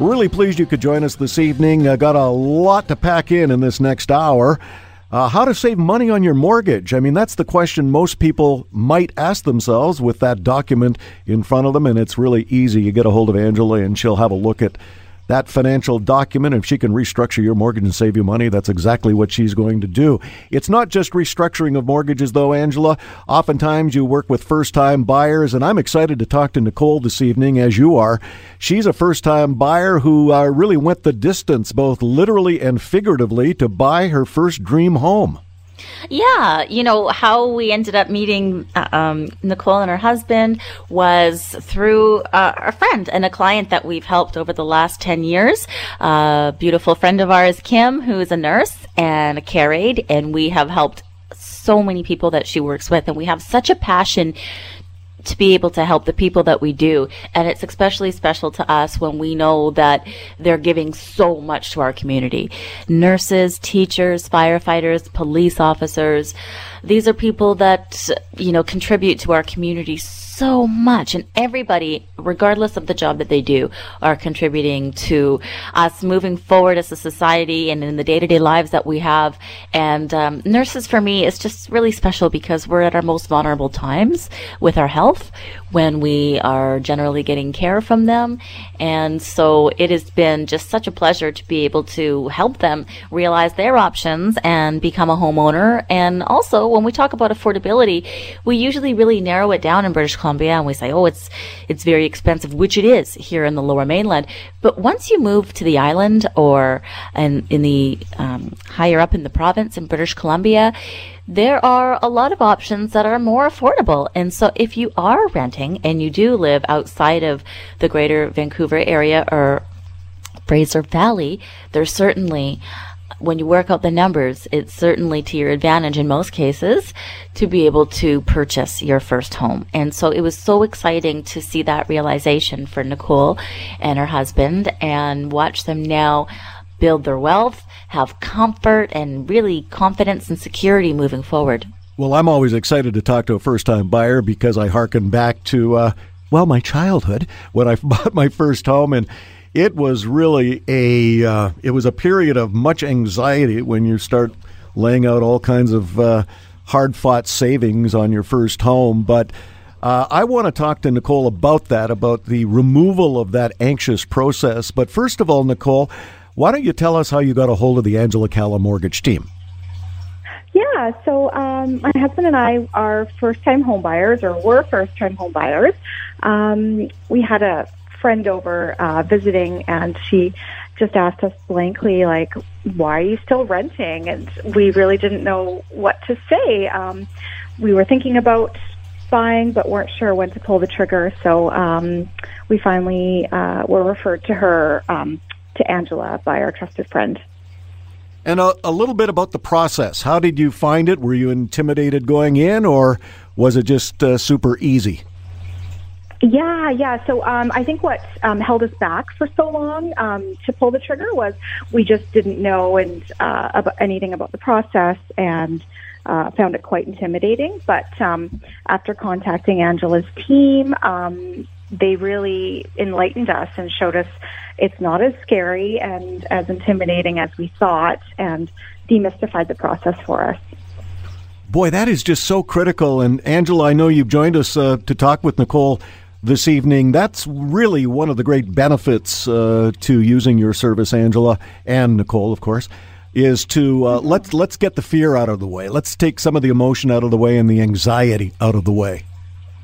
Really pleased you could join us this evening. Uh, got a lot to pack in in this next hour. Uh, how to save money on your mortgage? I mean, that's the question most people might ask themselves with that document in front of them, and it's really easy. You get a hold of Angela, and she'll have a look at that financial document. If she can restructure your mortgage and save you money, that's exactly what she's going to do. It's not just restructuring of mortgages, though, Angela. Oftentimes you work with first time buyers, and I'm excited to talk to Nicole this evening, as you are. She's a first time buyer who uh, really went the distance, both literally and figuratively, to buy her first dream home. Yeah, you know, how we ended up meeting uh, um, Nicole and her husband was through uh, a friend and a client that we've helped over the last 10 years. A beautiful friend of ours, Kim, who is a nurse and a care aide, and we have helped so many people that she works with. And we have such a passion to be able to help the people that we do. And it's especially special to us when we know that they're giving so much to our community. Nurses, teachers, firefighters, police officers. These are people that, you know, contribute to our community so much and everybody, regardless of the job that they do, are contributing to us moving forward as a society and in the day to day lives that we have. And um, nurses for me is just really special because we're at our most vulnerable times with our health when we are generally getting care from them. And so it has been just such a pleasure to be able to help them realize their options and become a homeowner. And also, when we talk about affordability, we usually really narrow it down in British Columbia and we say, oh, it's, it's very expensive, which it is here in the lower mainland. But once you move to the island or in, in the um, higher up in the province in British Columbia, there are a lot of options that are more affordable. And so if you are renting and you do live outside of the greater Vancouver area or Fraser Valley, there's certainly when you work out the numbers, it's certainly to your advantage in most cases to be able to purchase your first home. And so it was so exciting to see that realization for Nicole and her husband and watch them now build their wealth, have comfort, and really confidence and security moving forward. Well, I'm always excited to talk to a first time buyer because I hearken back to, uh, well, my childhood when I bought my first home. And it was really a uh, it was a period of much anxiety when you start laying out all kinds of uh, hard fought savings on your first home. But uh, I want to talk to Nicole about that, about the removal of that anxious process. But first of all, Nicole, why don't you tell us how you got a hold of the Angela Calla mortgage team? Yeah, so um, my husband and I are first time home buyers, or were first time home buyers. Um, we had a friend over uh, visiting, and she just asked us blankly, like, "Why are you still renting?" And we really didn't know what to say. Um, we were thinking about buying, but weren't sure when to pull the trigger. So um, we finally uh, were referred to her um, to Angela by our trusted friend. And a, a, little bit about the process. How did you find it? Were you intimidated going in, or was it just uh, super easy? Yeah, yeah. So um, I think what um, held us back for so long um, to pull the trigger was we just didn't know and uh, about anything about the process and uh, found it quite intimidating. But um, after contacting Angela's team, um, they really enlightened us and showed us it's not as scary and as intimidating as we thought and demystified the process for us. Boy, that is just so critical. And Angela, I know you've joined us uh, to talk with Nicole this evening. That's really one of the great benefits uh, to using your service, Angela and Nicole, of course, is to uh, let's let's get the fear out of the way. Let's take some of the emotion out of the way and the anxiety out of the way.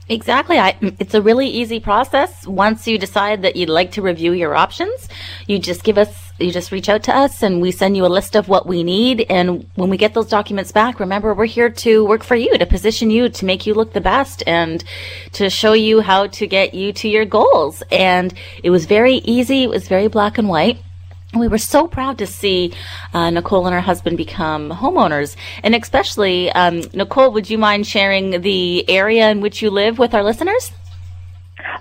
Exactly. I, it's a really easy process. Once you decide that you'd like to review your options, you just give us, you just reach out to us and we send you a list of what we need. And when we get those documents back, remember, we're here to work for you, to position you, to make you look the best and to show you how to get you to your goals. And it was very easy. It was very black and white we were so proud to see uh, Nicole and her husband become homeowners. And especially, um, Nicole, would you mind sharing the area in which you live with our listeners?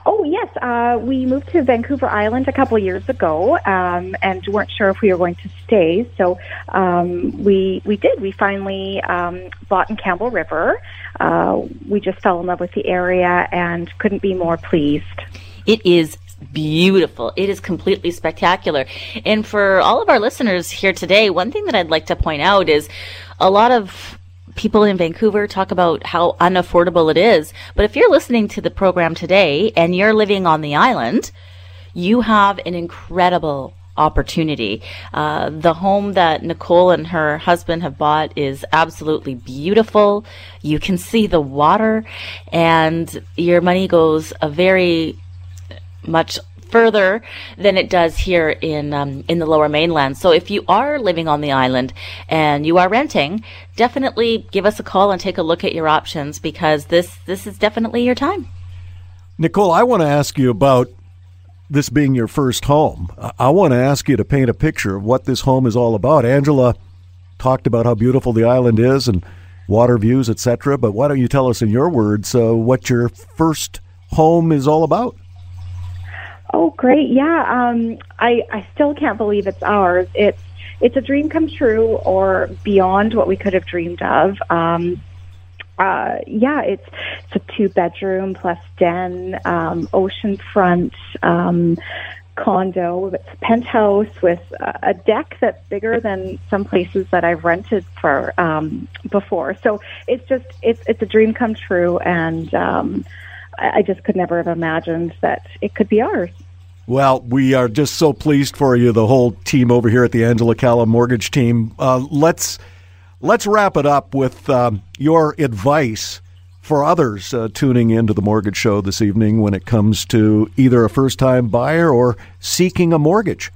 Oh yes, uh, we moved to Vancouver Island a couple years ago, um, and weren't sure if we were going to stay. So um, we we did. We finally um, bought in Campbell River. Uh, we just fell in love with the area and couldn't be more pleased. It is beautiful. It is completely spectacular. And for all of our listeners here today, one thing that I'd like to point out is a lot of people in Vancouver talk about how unaffordable it is. But if you're listening to the program today and you're living on the island, you have an incredible opportunity. Uh, the home that Nicole and her husband have bought is absolutely beautiful. You can see the water and your money goes a very much further than it does here in um, in the lower mainland. So if you are living on the island and you are renting, definitely give us a call and take a look at your options because this this is definitely your time. Nicole, I want to ask you about this being your first home. I want to ask you to paint a picture of what this home is all about. Angela talked about how beautiful the island is and water views, etc. But why don't you tell us in your words uh, what your first home is all about? Oh, great! Yeah, um, I I still can't believe it's ours. It's it's a dream come true, or beyond what we could have dreamed of. Um, uh, yeah, it's it's a two bedroom plus den, um, oceanfront um, condo. It's a penthouse with a deck that's bigger than some places that I've rented for um, before. So it's just it's it's a dream come true, and um, I just could never have imagined that it could be ours. Well, we are just so pleased for you, the whole team over here at the Angela Calla Mortgage Team. Uh, let's let's wrap it up with um, your advice for others uh, tuning into the Mortgage Show this evening when it comes to either a first-time buyer or seeking a mortgage.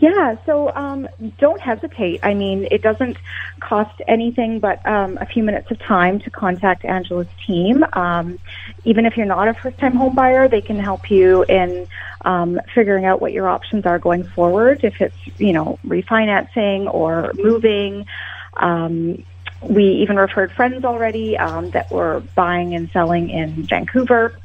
Yeah, so um, don't hesitate. I mean, it doesn't cost anything but um, a few minutes of time to contact Angela's team. Um, even if you're not a first time home buyer, they can help you in um, figuring out what your options are going forward, if it's, you know, refinancing or moving. Um, we even referred friends already um, that were buying and selling in Vancouver.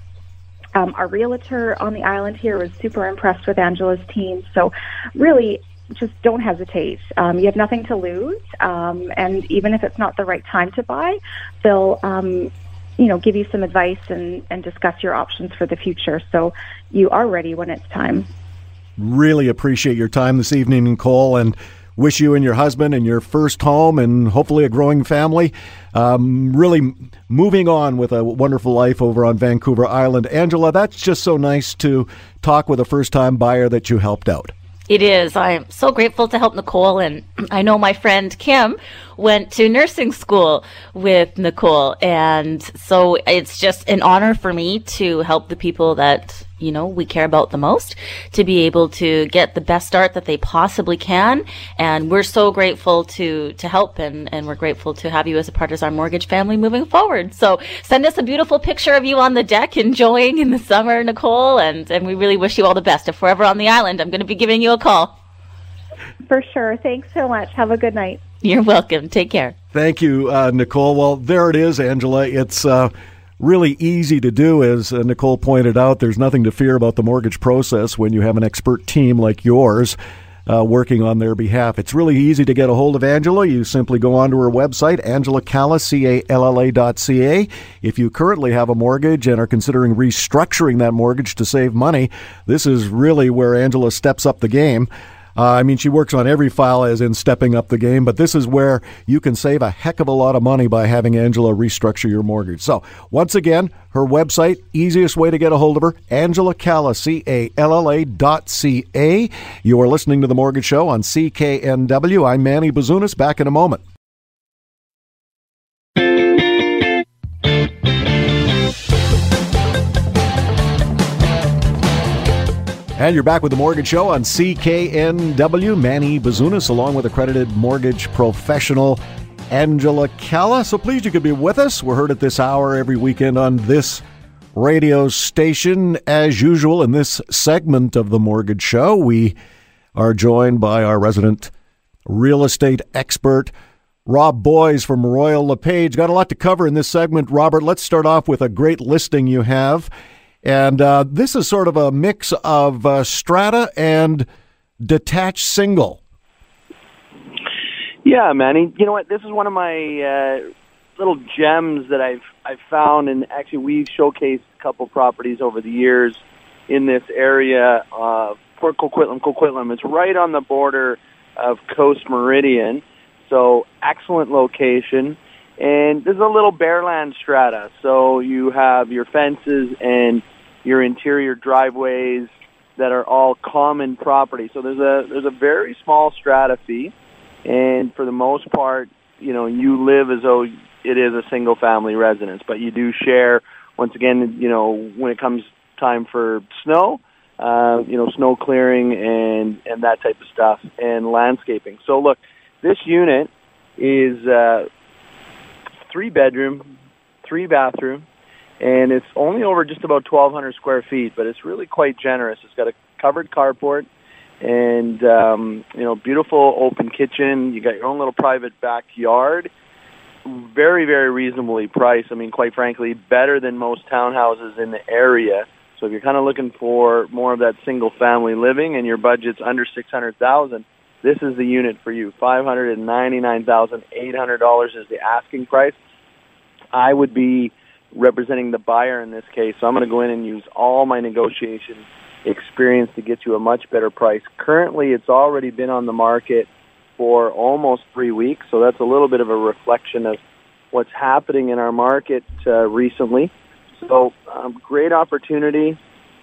Um, our realtor on the island here was super impressed with Angela's team. So, really, just don't hesitate. Um, you have nothing to lose, um, and even if it's not the right time to buy, they'll um, you know give you some advice and, and discuss your options for the future. So you are ready when it's time. Really appreciate your time this evening, Nicole, and wish you and your husband and your first home and hopefully a growing family. Um, really moving on with a wonderful life over on Vancouver Island. Angela, that's just so nice to talk with a first time buyer that you helped out. It is. I'm so grateful to help Nicole. And I know my friend Kim went to nursing school with Nicole. And so it's just an honor for me to help the people that you know, we care about the most to be able to get the best start that they possibly can. And we're so grateful to, to help and, and we're grateful to have you as a part of our mortgage family moving forward. So send us a beautiful picture of you on the deck enjoying in the summer, Nicole. And, and we really wish you all the best. If we're ever on the island, I'm going to be giving you a call. For sure. Thanks so much. Have a good night. You're welcome. Take care. Thank you, uh, Nicole. Well, there it is, Angela. It's, uh, really easy to do. As uh, Nicole pointed out, there's nothing to fear about the mortgage process when you have an expert team like yours. Uh, working on their behalf. It's really easy to get a hold of Angela. You simply go onto her website, angelacalla, C-A-L-L-A dot C-A. If you currently have a mortgage and are considering restructuring that mortgage to save money, this is really where Angela steps up the game. Uh, I mean, she works on every file as in stepping up the game, but this is where you can save a heck of a lot of money by having Angela restructure your mortgage. So, once again, her website, easiest way to get a hold of her, Angela Calla, C A L L A dot C A. You are listening to The Mortgage Show on CKNW. I'm Manny Bazunas. Back in a moment. And you're back with the Mortgage Show on CKNW. Manny Bazunas, along with accredited mortgage professional Angela Calla. So pleased you could be with us. We're heard at this hour every weekend on this radio station. As usual, in this segment of the Mortgage Show, we are joined by our resident real estate expert, Rob Boies from Royal LePage. Got a lot to cover in this segment, Robert. Let's start off with a great listing you have. And uh, this is sort of a mix of uh, strata and detached single. Yeah, Manny. You know what? This is one of my uh, little gems that I've I've found, and actually we've showcased a couple properties over the years in this area. Uh, Port Coquitlam, Coquitlam. It's right on the border of Coast Meridian, so excellent location. And there's a little bare land strata, so you have your fences and your interior driveways that are all common property. So there's a there's a very small strata fee, and for the most part, you know, you live as though it is a single family residence, but you do share. Once again, you know, when it comes time for snow, uh, you know, snow clearing and and that type of stuff, and landscaping. So look, this unit is uh, three bedroom, three bathroom, and it's only over just about 1,200 square feet, but it's really quite generous. It's got a covered carport and um, you know, beautiful open kitchen. You got your own little private backyard. Very, very reasonably priced. I mean, quite frankly, better than most townhouses in the area. So if you're kind of looking for more of that single family living and your budget's under six hundred thousand, this is the unit for you. Five hundred and ninety nine thousand eight hundred dollars is the asking price. I would be representing the buyer in this case. So I'm going to go in and use all my negotiation experience to get you a much better price. Currently, it's already been on the market for almost three weeks, so that's a little bit of a reflection of what's happening in our market uh, recently. So, um, great opportunity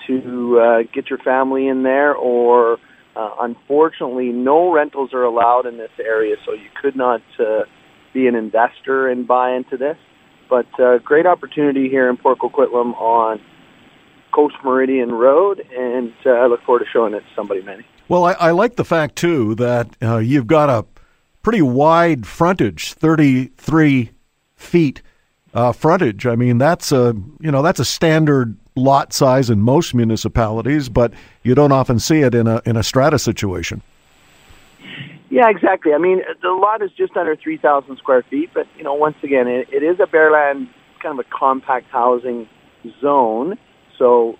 to uh, get your family in there, or uh, unfortunately, no rentals are allowed in this area, so you could not uh, be an investor and buy into this. But uh, great opportunity here in Port Coquitlam on Coast Meridian Road, and uh, I look forward to showing it to somebody, Manny. Well, I, I like the fact too that uh, you've got a pretty wide frontage, thirty-three feet uh, frontage. I mean, that's a you know that's a standard lot size in most municipalities, but you don't often see it in a in a strata situation. Yeah, exactly. I mean, the lot is just under 3,000 square feet, but, you know, once again, it, it is a bareland, kind of a compact housing zone. So,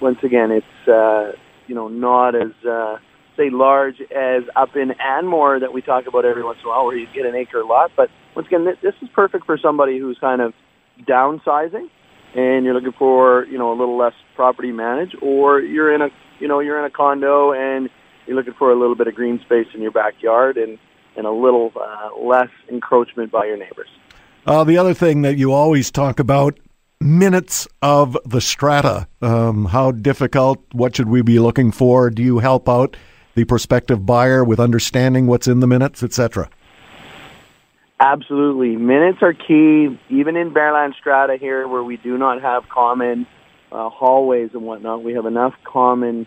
once again, it's, uh, you know, not as, uh, say, large as up in Anmore that we talk about every once in a while where you get an acre lot. But, once again, this is perfect for somebody who's kind of downsizing and you're looking for, you know, a little less property managed, or you're in a, you know, you're in a condo and you're looking for a little bit of green space in your backyard and, and a little uh, less encroachment by your neighbors. Uh, the other thing that you always talk about minutes of the strata. Um, how difficult? What should we be looking for? Do you help out the prospective buyer with understanding what's in the minutes, etc.? Absolutely. Minutes are key, even in Bareland Strata here, where we do not have common uh, hallways and whatnot. We have enough common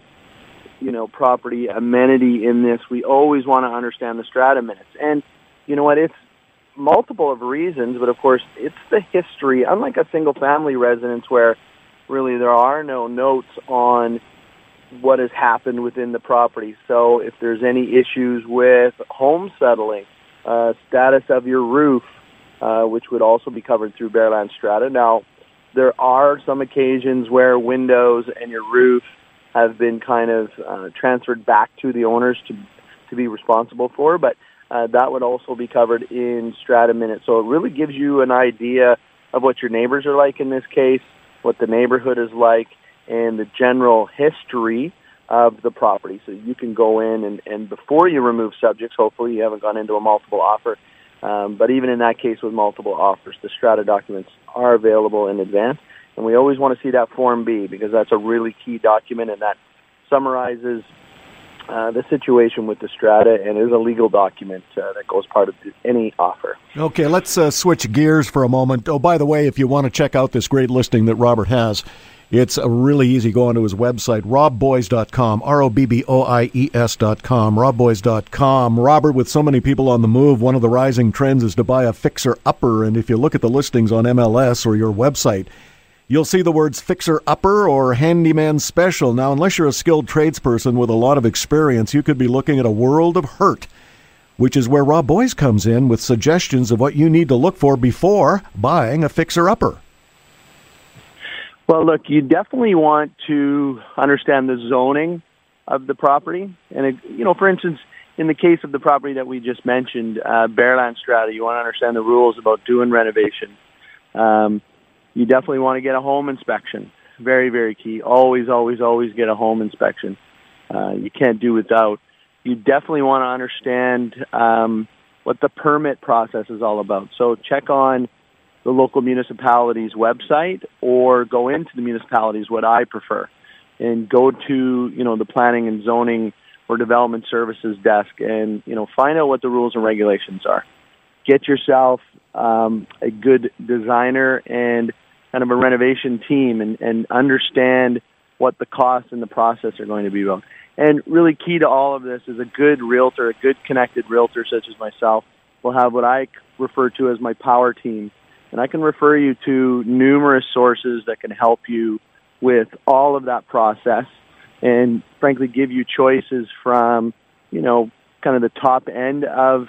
you know, property amenity in this, we always want to understand the strata minutes. And you know what? It's multiple of reasons, but of course, it's the history. Unlike a single family residence where really there are no notes on what has happened within the property. So if there's any issues with home settling, uh, status of your roof, uh, which would also be covered through Bareland Strata. Now, there are some occasions where windows and your roof have been kind of uh, transferred back to the owners to to be responsible for, but uh, that would also be covered in strata minutes. So it really gives you an idea of what your neighbors are like in this case, what the neighborhood is like, and the general history of the property. So you can go in and, and before you remove subjects, hopefully you haven't gone into a multiple offer. Um, but even in that case with multiple offers, the strata documents are available in advance. And we always want to see that Form B because that's a really key document and that summarizes uh, the situation with the strata and is a legal document uh, that goes part of any offer. Okay, let's uh, switch gears for a moment. Oh, by the way, if you want to check out this great listing that Robert has, It's a really easy. Go onto his website, robboies.com, R O B B O I E S.com, robboies.com. Robert, with so many people on the move, one of the rising trends is to buy a fixer upper. And if you look at the listings on MLS or your website, you'll see the words fixer upper or handyman special. Now, unless you're a skilled tradesperson with a lot of experience, you could be looking at a world of hurt, which is where Rob Boies comes in with suggestions of what you need to look for before buying a fixer upper. Well, look, you definitely want to understand the zoning of the property. And, it, you know, for instance, in the case of the property that we just mentioned, uh, Bareland Strata, you want to understand the rules about doing renovation. Um, you definitely want to get a home inspection. Very, very key. Always, always, always get a home inspection. Uh, you can't do without. You definitely want to understand um, what the permit process is all about. So check on the local municipality's website or go into the municipalities, what I prefer, and go to, you know, the planning and zoning or development services desk and, you know, find out what the rules and regulations are. Get yourself um, a good designer and kind of a renovation team and, and understand what the costs and the process are going to be about. And really key to all of this is a good realtor, a good connected realtor such as myself will have what I refer to as my power team and I can refer you to numerous sources that can help you with all of that process and frankly give you choices from, you know, kind of the top end of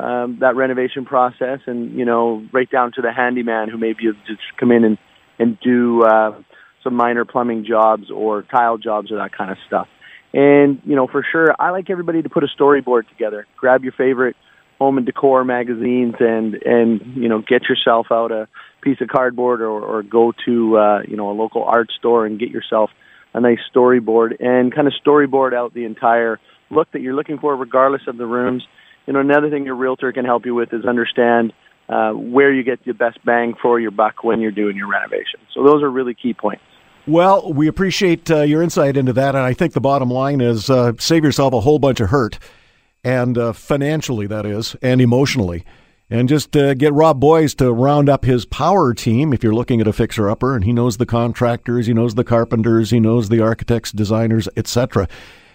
um, that renovation process and, you know, right down to the handyman who maybe just come in and, and do uh, some minor plumbing jobs or tile jobs or that kind of stuff. And, you know, for sure, I like everybody to put a storyboard together. Grab your favorite home and decor magazines and and you know get yourself out a piece of cardboard or, or go to uh, you know a local art store and get yourself a nice storyboard and kind of storyboard out the entire look that you're looking for regardless of the rooms you know another thing your realtor can help you with is understand uh, where you get the best bang for your buck when you're doing your renovation so those are really key points well, we appreciate uh, your insight into that, and I think the bottom line is uh, save yourself a whole bunch of hurt and uh, financially, that is, and emotionally. And just uh, get Rob Boies to round up his power team if you're looking at a fixer upper, and he knows the contractors, he knows the carpenters, he knows the architects, designers, etc.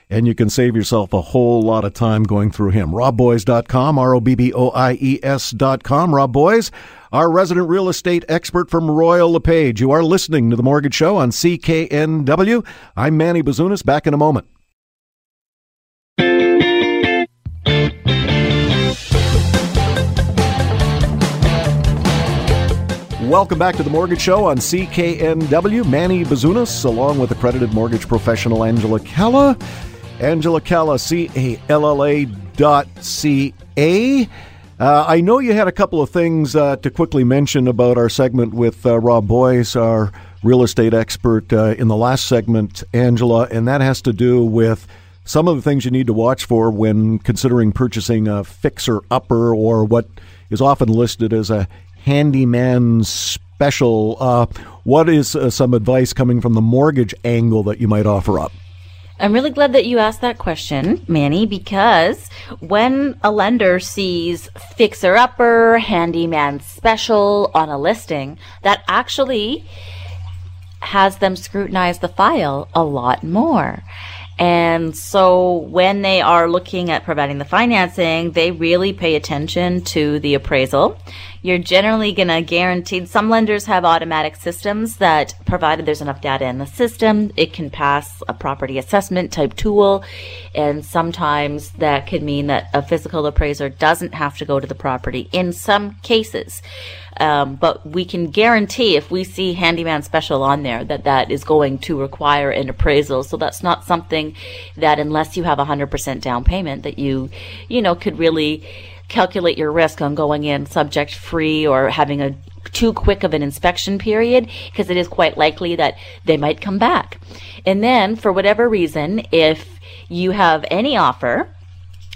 And you can save yourself a whole lot of time going through him. RobBoies.com, R O B B O I E S.com. Rob Boies, our resident real estate expert from Royal LePage. You are listening to The Mortgage Show on CKNW. I'm Manny Bazunas. Back in a moment. Welcome back to the Mortgage Show on CKNW. Manny Bazunas, along with accredited mortgage professional Angela Calla. Angela Calla, C A L L A dot C A. Uh, I know you had a couple of things uh, to quickly mention about our segment with uh, Rob Boies, our real estate expert, uh, in the last segment, Angela, and that has to do with some of the things you need to watch for when considering purchasing a fixer upper or what is often listed as a handyman special. Uh, what is uh, some advice coming from the mortgage angle that you might offer up? I'm really glad that you asked that question, Manny, because when a lender sees fixer upper, handyman special on a listing, that actually has them scrutinize the file a lot more. And so when they are looking at providing the financing, they really pay attention to the appraisal. You're generally going to guarantee some lenders have automatic systems that provided there's enough data in the system, it can pass a property assessment type tool. And sometimes that could mean that a physical appraiser doesn't have to go to the property in some cases. Um, but we can guarantee if we see handyman special on there that that is going to require an appraisal. So that's not something that unless you have a hundred percent down payment that you, you know, could really calculate your risk on going in subject free or having a too quick of an inspection period because it is quite likely that they might come back. And then for whatever reason, if you have any offer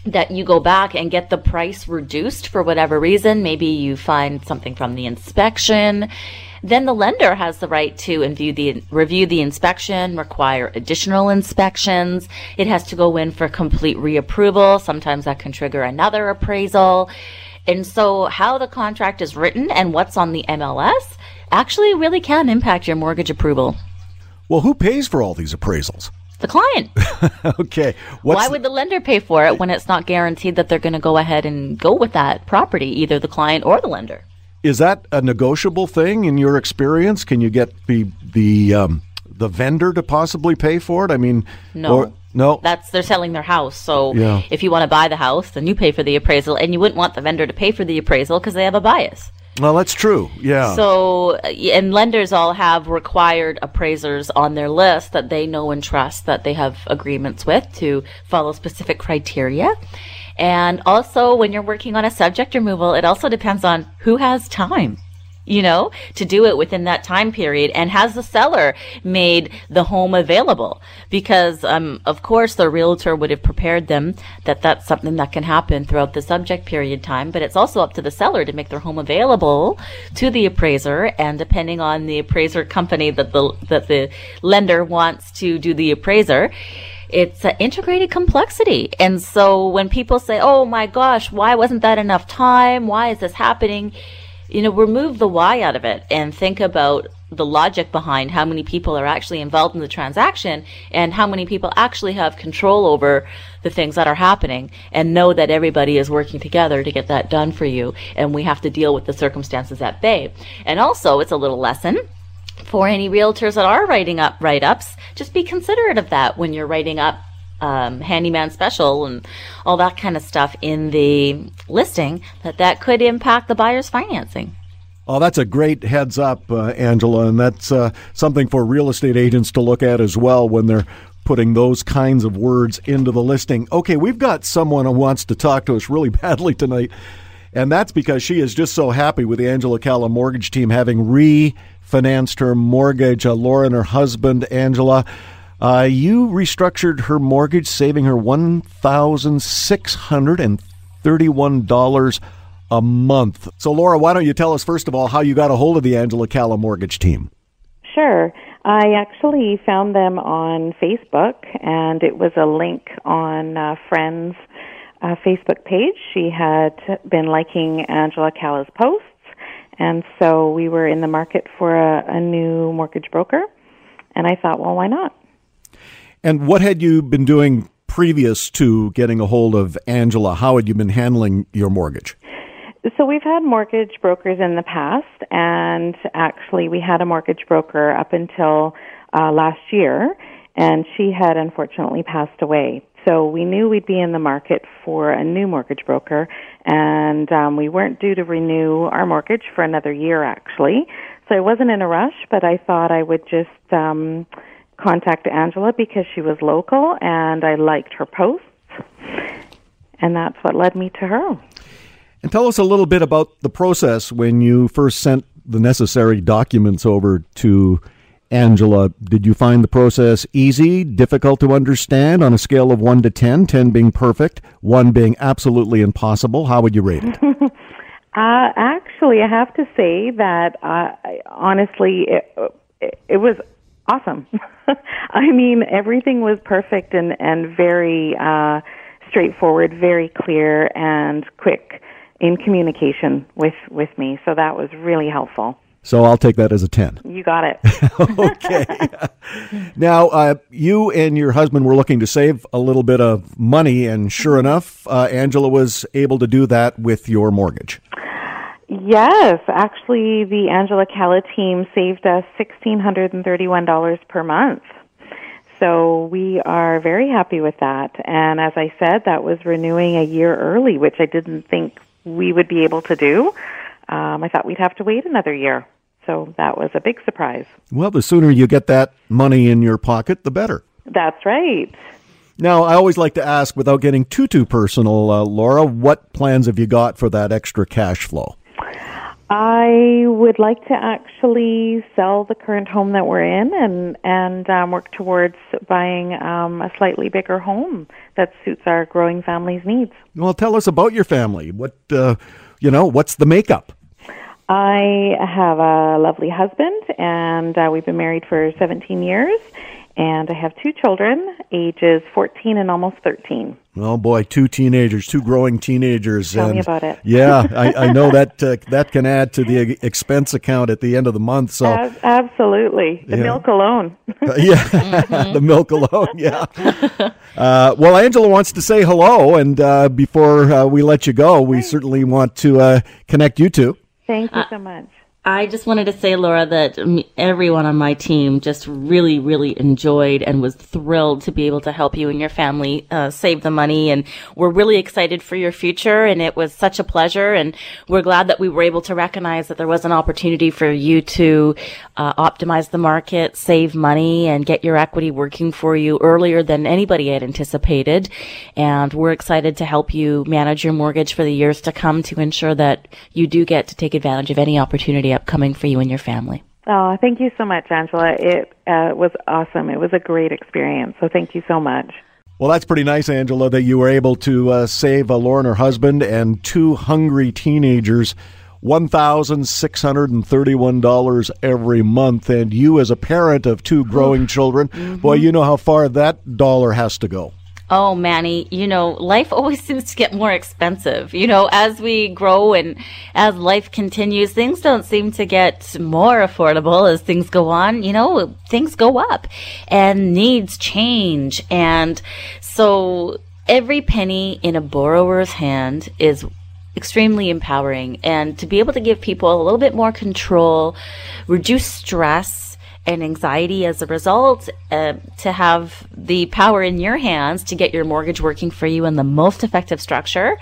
that you go back and get the price reduced for whatever reason. Maybe you find something from the inspection. Then the lender has the right to review the, review the inspection, require additional inspections. It has to go in for complete reapproval. Sometimes that can trigger another appraisal. And so how the contract is written and what's on the MLS actually really can impact your mortgage approval. Well, who pays for all these appraisals? The client. okay. Why What's would the lender pay for it when it's not guaranteed that they're going to go ahead and go with that property, either the client or the lender? is that a negotiable thing in your experience? Can you get the the um, the vendor to possibly pay for it? I mean, No. or- no. That's they're selling their house. So Yeah. if you want to buy the house, then you pay for the appraisal, and you wouldn't want the vendor to pay for the appraisal because they have a bias. Well, that's true. Yeah. So, uh, and lenders all have required appraisers on their list that they know and trust that they have agreements with to follow specific criteria. And also, when you're working on a subject removal, it also depends on who has time, you know, to do it within that time period. And has the seller made the home available? Because, um, of course, the realtor would have prepared them that that's something that can happen throughout the subject period time. But it's also up to the seller to make their home available to the appraiser. And depending on the appraiser company that the that the lender wants to do the appraiser, it's an integrated complexity. And so when people say, oh my gosh, why wasn't that enough time? Why is this happening? You know, remove the why out of it and think about the logic behind how many people are actually involved in the transaction and how many people actually have control over the things that are happening and know that everybody is working together to get that done for you. And we have to deal with the circumstances at bay. And also, it's a little lesson for any realtors that are writing up write ups, just be considerate of that when you're writing up um, handyman special and all that kind of stuff in the listing, that that could impact the buyer's financing. Oh, that's a great heads up, uh, Angela, and that's uh, something for real estate agents to look at as well when they're putting those kinds of words into the listing. Okay, we've got someone who wants to talk to us really badly tonight, and that's because she is just so happy with the Angela Calla mortgage team having refinanced her mortgage. Uh, Laura and her husband, Angela. Uh, you restructured her mortgage, saving her one thousand six hundred and thirty-one dollars a month. So, Laura, why don't you tell us first of all how you got a hold of the Angela Calla mortgage team? Sure. I actually found them on Facebook, and it was a link on uh, Friends' uh, Facebook page. She had been liking Angela Calla's posts, and so we were in the market for a, a new mortgage broker. And I thought, well, why not? And what had you been doing previous to getting a hold of Angela? How had you been handling your mortgage? So we've had mortgage brokers in the past, and actually we had a mortgage broker up until uh, last year, and she had unfortunately passed away. So we knew we'd be in the market for a new mortgage broker, and um, we weren't due to renew our mortgage for another year actually. So I wasn't in a rush, but I thought I would just um, contact Angela because she was local and I liked her posts, and that's what led me to her. And tell us a little bit about the process when you first sent the necessary documents over to Angela. Did you find the process easy, difficult to understand on a scale of 1 to 10, 10 being perfect, 1 being absolutely impossible? How would you rate it? Uh, actually, I have to say that uh, I- honestly, it, it, it was awesome. I mean, everything was perfect and and very uh, straightforward, very clear, and quick in communication with with me. So that was really helpful. so I'll take that as a 10. You got it. okay. now, uh, you and your husband were looking to save a little bit of money, and sure enough, uh, Angela was able to do that with your mortgage. Yes, actually, the Angela Calla team saved us sixteen hundred and thirty-one dollars per month. So we are very happy with that. And as I said, that was renewing a year early, which I didn't think we would be able to do. Um, I thought we'd have to wait another year. So that was a big surprise. Well, the sooner you get that money in your pocket, the better. That's right. Now, I always like to ask, without getting too too personal, uh, Laura, what plans have you got for that extra cash flow? I would like to actually sell the current home that we're in and and um, work towards buying um, a slightly bigger home that suits our growing family's needs. Well, tell us about your family. What uh, you know? What's the makeup? I have a lovely husband, and uh, we've been married for 17 years. And I have two children, ages 14 and almost 13. Oh boy, two teenagers, two growing teenagers. Tell and me about it. yeah, I, I know that uh, that can add to the expense account at the end of the month. So Ab- absolutely, the Yeah. milk alone. yeah, the milk alone. Yeah. Uh, well, Angela wants to say hello, and uh, before uh, we let you go, we certainly want to uh, connect you two. Thank you so much. I just wanted to say, Laura, that um, everyone on my team just really, really enjoyed and was thrilled to be able to help you and your family uh, save the money. And we're really excited for your future. And it was such a pleasure. And we're glad that we were able to recognize that there was an opportunity for you to uh, optimize the market, save money, and get your equity working for you earlier than anybody had anticipated. And we're excited to help you manage your mortgage for the years to come to ensure that you do get to take advantage of any opportunity upcoming for you and your family. Oh, thank you so much, Angela. It uh, was awesome. It was a great experience. So thank you so much. Well, that's pretty nice, Angela, that you were able to uh, save uh, Lauren, her husband, and two hungry teenagers $1,631 every month. And you, as a parent of two growing children, boy, you know how far that dollar has to go. Oh, Manny, you know, life always seems to get more expensive. You know, as we grow and as life continues, things don't seem to get more affordable as things go on. You know, things go up and needs change. And so every penny in a borrower's hand is extremely empowering. And to be able to give people a little bit more control, reduce stress, and anxiety as a result, uh, to have the power in your hands to get your mortgage working for you in the most effective structure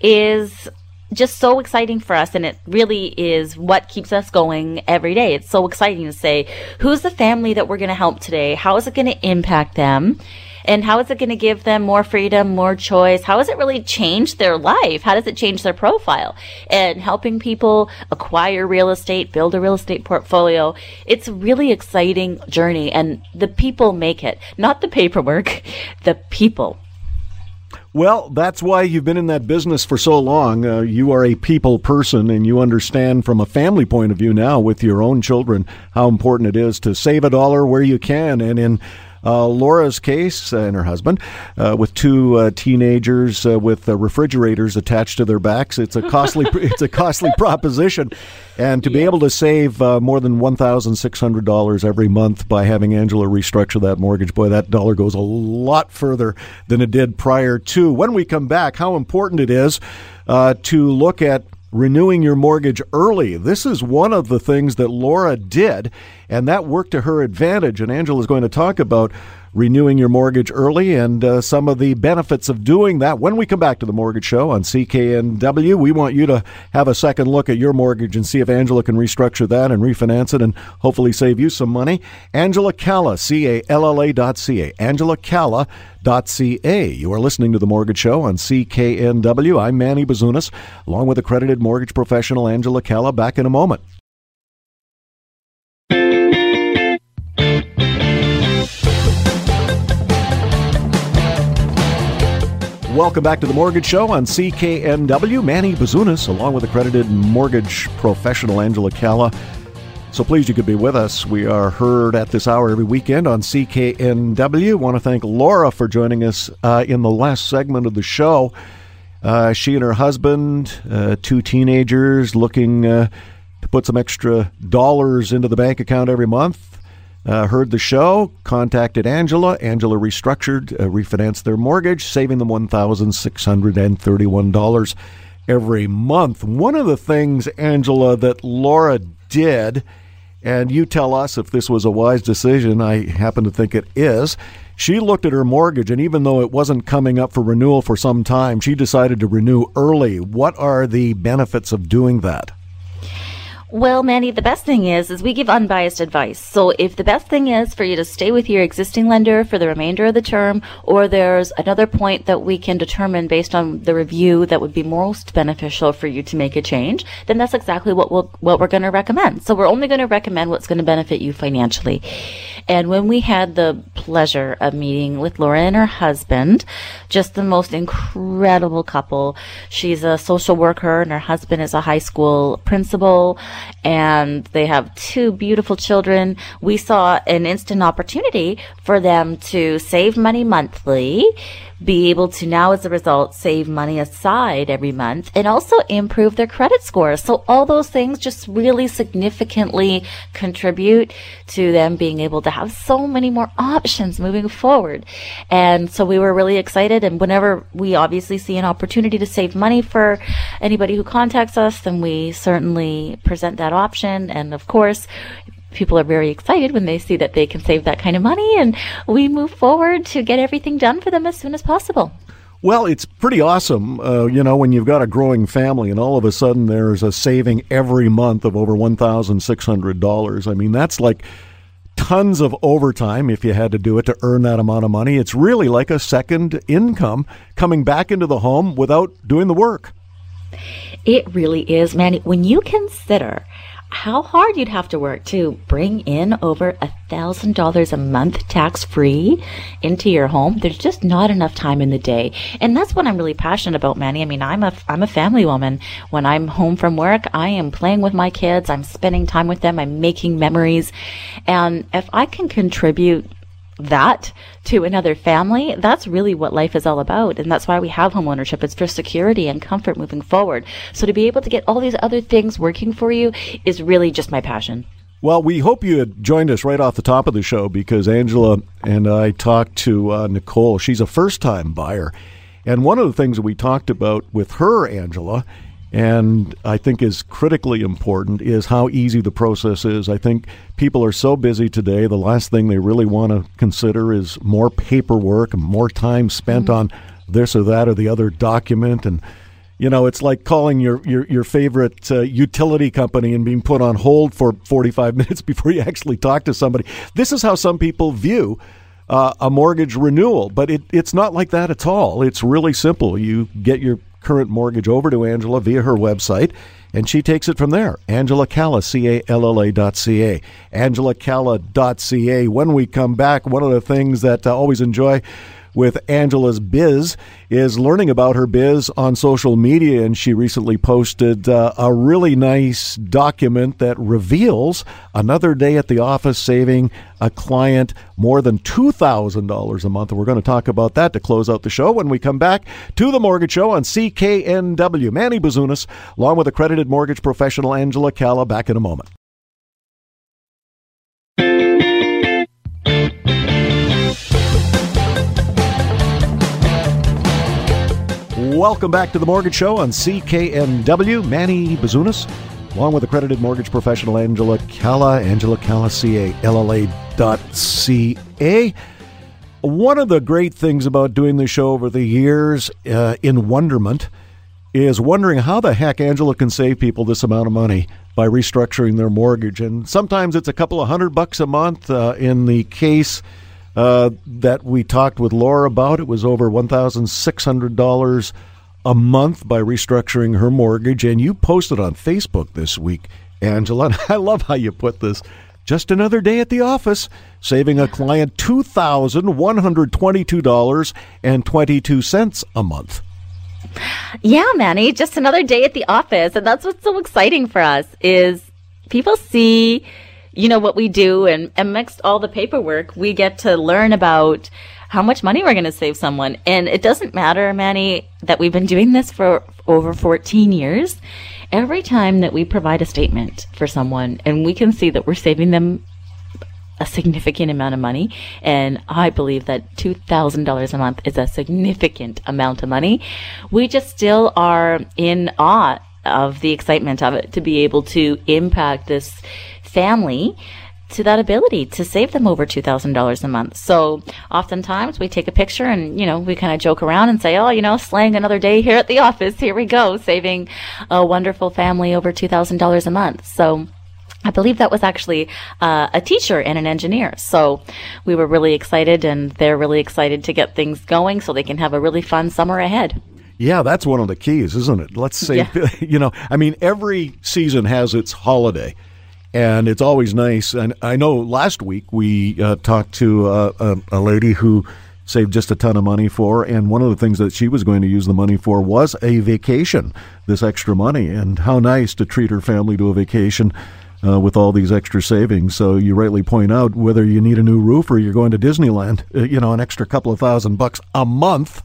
is just so exciting for us and it really is what keeps us going every day. It's so exciting to say, who's the family that we're going to help today? How is it going to impact them? And how is it going to give them more freedom, more choice? How has it really changed their life? How does it change their profile? And helping people acquire real estate, build a real estate portfolio. It's a really exciting journey and the people make it, not the paperwork, the people. Well, that's why you've been in that business for so long. Uh, you are a people person and you understand from a family point of view now with your own children how important it is to save a dollar where you can. And in Laura's case uh, and her husband, uh, with two uh, teenagers uh, with uh, refrigerators attached to their backs, it's a costly it's a costly proposition. And to be able to save uh, more than one thousand six hundred dollars every month by having Angela restructure that mortgage, boy, that dollar goes a lot further than it did prior to. When we come back, how important it is uh, to look at renewing your mortgage early. This is one of the things that Laura did, and that worked to her advantage. And Angela is going to talk about renewing your mortgage early and uh, some of the benefits of doing that when we come back to the Mortgage Show on CKNW. We want you to have a second look at your mortgage and see if Angela can restructure that and refinance it and hopefully save you some money. Angela Calla, C A L L A dot C A. Angela Calla ca. You are listening to The Mortgage Show on CKNW. I'm Manny Bazunas, along with accredited mortgage professional Angela Calla. Back in a moment. Welcome back to the Mortgage Show on CKNW. Manny Bazunas, along with accredited mortgage professional Angela Calla. So pleased you could be with us. We are heard at this hour every weekend on CKNW. Want to thank Laura for joining us uh, in the last segment of the show. Uh, she and her husband, uh, two teenagers, looking uh, to put some extra dollars into the bank account every month. Uh, heard the show, contacted Angela. Angela restructured, uh, refinanced their mortgage, saving them $1,631 every month. One of the things, Angela, that Laura did, and you tell us if this was a wise decision, I happen to think it is. She looked at her mortgage, and even though it wasn't coming up for renewal for some time, she decided to renew early. What are the benefits of doing that? Well, Manny, the best thing is, is we give unbiased advice. So if the best thing is for you to stay with your existing lender for the remainder of the term, or there's another point that we can determine based on the review that would be most beneficial for you to make a change, then that's exactly what we'll, what we're going to recommend. So we're only going to recommend what's going to benefit you financially. And when we had the pleasure of meeting with Laura and her husband, just the most incredible couple. She's a social worker and her husband is a high school principal. And they have two beautiful children. We saw an instant opportunity for them to save money monthly be able to now, as a result, save money aside every month and also improve their credit score. So all those things just really significantly contribute to them being able to have so many more options moving forward. And so we were really excited. And whenever we obviously see an opportunity to save money for anybody who contacts us, then we certainly present that option. And of course, people are very excited when they see that they can save that kind of money and we move forward to get everything done for them as soon as possible. Well, it's pretty awesome, uh, you know, when you've got a growing family and all of a sudden there's a saving every month of over $1,600. I mean, that's like tons of overtime if you had to do it to earn that amount of money. It's really like a second income coming back into the home without doing the work. It really is, Manny. When you consider how hard you'd have to work to bring in over a thousand dollars a month tax free into your home. There's just not enough time in the day. And that's what I'm really passionate about, Manny. I mean, I'm a, I'm a family woman. When I'm home from work, I am playing with my kids. I'm spending time with them. I'm making memories. And if I can contribute that to another family, that's really what life is all about. And that's why we have homeownership. It's for security and comfort moving forward. So to be able to get all these other things working for you is really just my passion. Well, we hope you had joined us right off the top of the show because Angela and I talked to uh, Nicole. She's a first time buyer. And one of the things that we talked about with her, Angela, and I think is critically important is how easy the process is. I think people are so busy today, the last thing they really want to consider is more paperwork and more time spent mm-hmm. on this or that or the other document and you know, it's like calling your your, your favorite uh, utility company and being put on hold for 45 minutes before you actually talk to somebody. This is how some people view uh, a mortgage renewal, but it, it's not like that at all. It's really simple. You get your current mortgage over to Angela via her website, and she takes it from there. Angela Calla, C-A-L-L-A dot C-A. Angela Calla dot C-A. When we come back, one of the things that I always enjoy with Angela's biz is learning about her biz on social media. And she recently posted uh, a really nice document that reveals another day at the office saving a client more than $2,000 a month. We're going to talk about that to close out the show when we come back to the Mortgage Show on CKNW. Manny Bazunas, along with accredited mortgage professional Angela Calla, back in a moment. Welcome back to the Mortgage Show on CKNW. Manny Bazunas, along with accredited mortgage professional Angela Calla, Angela Calla, C-A-L-L-A dot C-A. One of the great things about doing the show over the years uh, in wonderment is wondering how the heck Angela can save people this amount of money by restructuring their mortgage. And sometimes it's a couple of hundred bucks a month. Uh, in the case uh, that we talked with Laura about. It was over $1,600 a month by restructuring her mortgage. And you posted on Facebook this week, Angela. I love how you put this. Just another day at the office, saving a client $2,122.22 a month. Yeah, Manny, just another day at the office. And that's what's so exciting for us is people see you know what we do and amidst all the paperwork we get to learn about how much money we're going to save someone. And it doesn't matter manny that we've been doing this for over 14 years. Every time that we provide a statement for someone and we can see that we're saving them a significant amount of money and i believe that $2000 a month is a significant amount of money we just still are in awe of the excitement of it to be able to impact this family to that ability to save them over $2,000 a month. So oftentimes we take a picture and, you know, we kind of joke around and say, oh, you know, slaying another day here at the office. Here we go, saving a wonderful family over $2,000 a month. So I believe that was actually uh, a teacher and an engineer. So we were really excited and they're really excited to get things going so they can have a really fun summer ahead. Yeah, that's one of the keys, isn't it? Let's say, yeah. you know, I mean, every season has its holiday and it's always nice. And I know last week we uh, talked to uh, a, a, lady who saved just a ton of money for. And one of the things that she was going to use the money for was a vacation, this extra money. And how nice to treat her family to a vacation. Uh, with all these extra savings. So you rightly point out whether you need a new roof or you're going to Disneyland, uh, you know, an extra couple of thousand bucks a month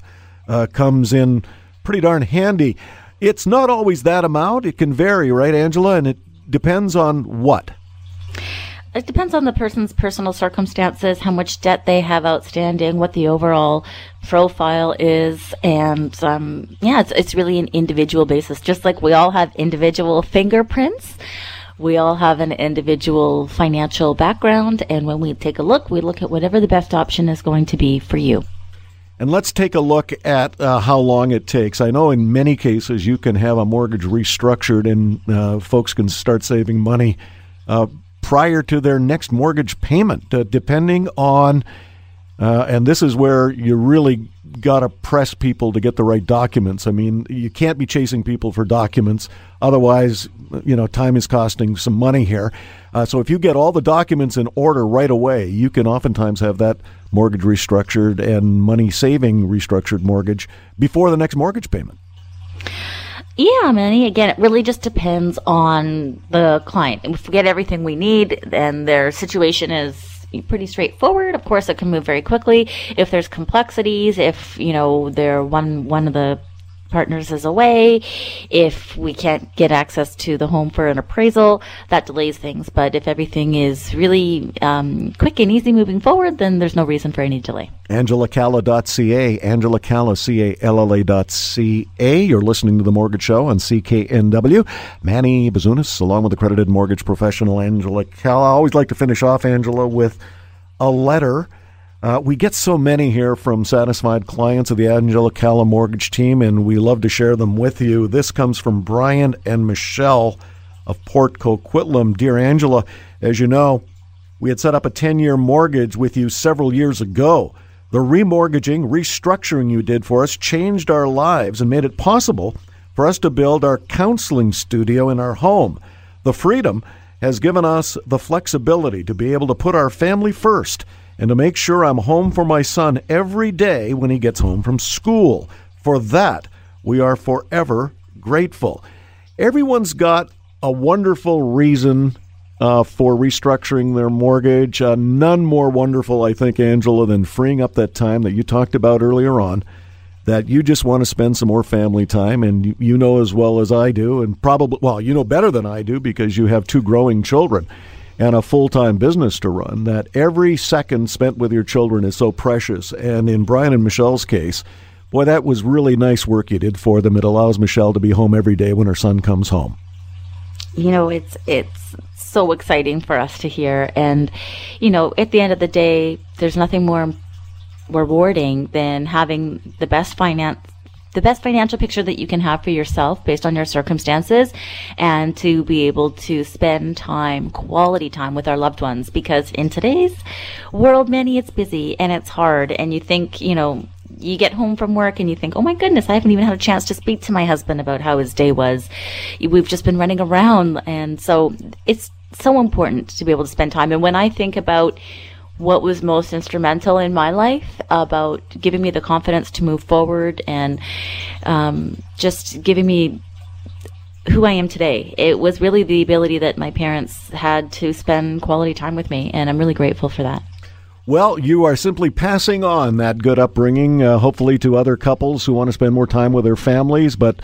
uh, comes in pretty darn handy. It's not always that amount. It can vary, right, Angela? And it depends on what? It depends on the person's personal circumstances, how much debt they have outstanding, what the overall profile is, and um, yeah, it's it's really an individual basis. Just like we all have individual fingerprints, we all have an individual financial background, and when we take a look, we look at whatever the best option is going to be for you. And let's take a look at uh, how long it takes. I know in many cases you can have a mortgage restructured and uh, folks can start saving money uh, prior to their next mortgage payment, uh, depending on, uh, and this is where you really got to press people to get the right documents. I mean, you can't be chasing people for documents, otherwise, you know, time is costing some money here. Uh, so if you get all the documents in order right away, you can oftentimes have that mortgage restructured and money saving restructured mortgage before the next mortgage payment. Yeah, Manny. Again, it really just depends on the client. If we get everything we need, and their situation is pretty straightforward. Of course, it can move very quickly. If there's complexities, if you know they're one one of the partners is away, if we can't get access to the home for an appraisal, that delays things. But if everything is really um, quick and easy moving forward, then there's no reason for any delay. AngelaCalla.ca, AngelaCalla, C-A-L-L-A.ca. You're listening to The Mortgage Show on CKNW. Manny Bazunas, along with accredited mortgage professional Angela Calla. I always like to finish off, Angela, with a letter – uh, we get so many here from satisfied clients of the Angela Calla Mortgage Team, and we love to share them with you. This comes from Brian and Michelle of Port Coquitlam. Dear Angela, as you know, we had set up a 10 year mortgage with you several years ago. The remortgaging, restructuring you did for us changed our lives and made it possible for us to build our counseling studio in our home. The freedom has given us the flexibility to be able to put our family first and to make sure I'm home for my son every day when he gets home from school. For that, we are forever grateful. Everyone's got a wonderful reason uh, for restructuring their mortgage. Uh, none more wonderful, I think, Angela, than freeing up that time that you talked about earlier on. That you just want to spend some more family time, and you, you know as well as I do, and probably, well, you know better than I do because you have two growing children and a full time business to run that every second spent with your children is so precious. And in Brian and Michelle's case, boy, that was really nice work you did for them. It allows Michelle to be home every day when her son comes home. You know, it's it's so exciting for us to hear, and you know, at the end of the day, there's nothing more rewarding than having the best finance the best financial picture that you can have for yourself based on your circumstances and to be able to spend time, quality time with our loved ones. Because in today's world, many it's busy and it's hard and you think, you know, you get home from work and you think, oh my goodness, I haven't even had a chance to speak to my husband about how his day was. We've just been running around. And so it's so important to be able to spend time. And when I think about what was most instrumental in my life about giving me the confidence to move forward and um, just giving me who I am today. It was really the ability that my parents had to spend quality time with me, and I'm really grateful for that. Well, you are simply passing on that good upbringing, uh, hopefully, to other couples who want to spend more time with their families, but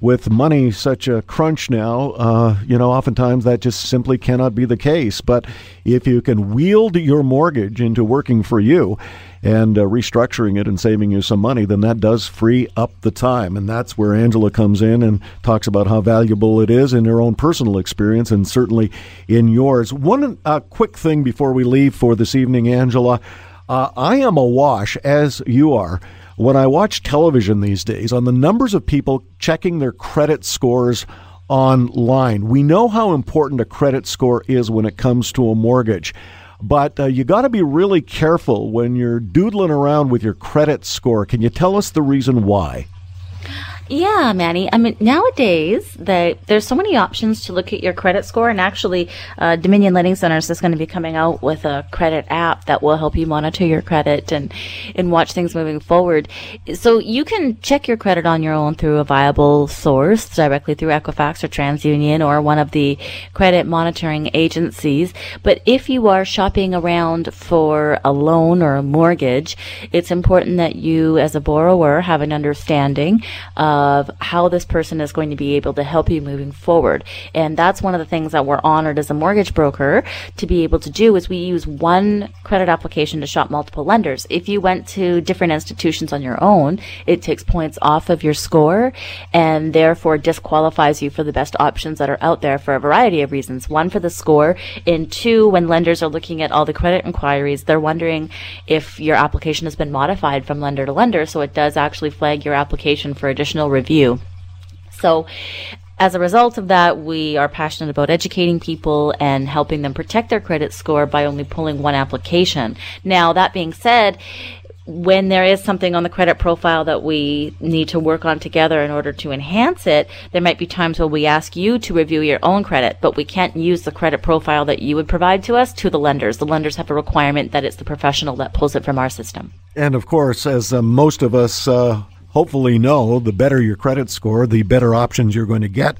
with money such a crunch now, uh, you know, oftentimes that just simply cannot be the case. But if you can wield your mortgage into working for you and uh, restructuring it and saving you some money, then that does free up the time. And that's where Angela comes in and talks about how valuable it is in her own personal experience and certainly in yours. One uh, quick thing before we leave for this evening, Angela. Uh, I am awash, as you are when I watch television these days on the numbers of people checking their credit scores online. We know how important a credit score is when it comes to a mortgage. But uh, you got to be really careful when you're doodling around with your credit score. Can you tell us the reason why? Yeah, Manny. I mean, nowadays the, there's so many options to look at your credit score, and actually, uh, Dominion Lending Centers is going to be coming out with a credit app that will help you monitor your credit and and watch things moving forward. So you can check your credit on your own through a viable source, directly through Equifax or TransUnion or one of the credit monitoring agencies. But if you are shopping around for a loan or a mortgage, it's important that you, as a borrower, have an understanding. Uh, of how this person is going to be able to help you moving forward. And that's one of the things that we're honored as a mortgage broker to be able to do is we use one credit application to shop multiple lenders. If you went to different institutions on your own, it takes points off of your score and therefore disqualifies you for the best options that are out there for a variety of reasons. One for the score and two, when lenders are looking at all the credit inquiries, they're wondering if your application has been modified from lender to lender. So it does actually flag your application for additional review. So, as a result of that, we are passionate about educating people and helping them protect their credit score by only pulling one application. Now, that being said, when there is something on the credit profile that we need to work on together in order to enhance it, there might be times where we ask you to review your own credit, but we can't use the credit profile that you would provide to us to the lenders. The lenders have a requirement that it's the professional that pulls it from our system. And of course, as uh, most of us uh, hopefully know the better your credit score, the better options you're going to get.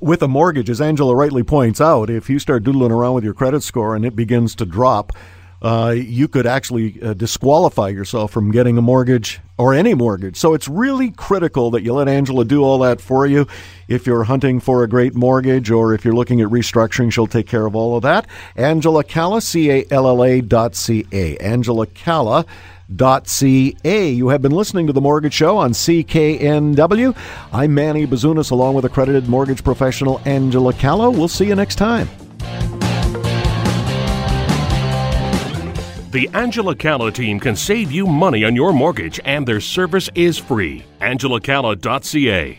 With a mortgage, as Angela rightly points out, if you start doodling around with your credit score and it begins to drop, uh, you could actually uh, disqualify yourself from getting a mortgage or any mortgage. So it's really critical that you let Angela do all that for you. If you're hunting for a great mortgage or if you're looking at restructuring, she'll take care of all of that. Angela Calla, C A L L A dot C A. Angela Calla ca. You have been listening to The Mortgage Show on CKNW. I'm Manny Bazunas along with accredited mortgage professional Angela Calla. We'll see you next time. The Angela Calla team can save you money on your mortgage, and their service is free. AngelaCalla.ca.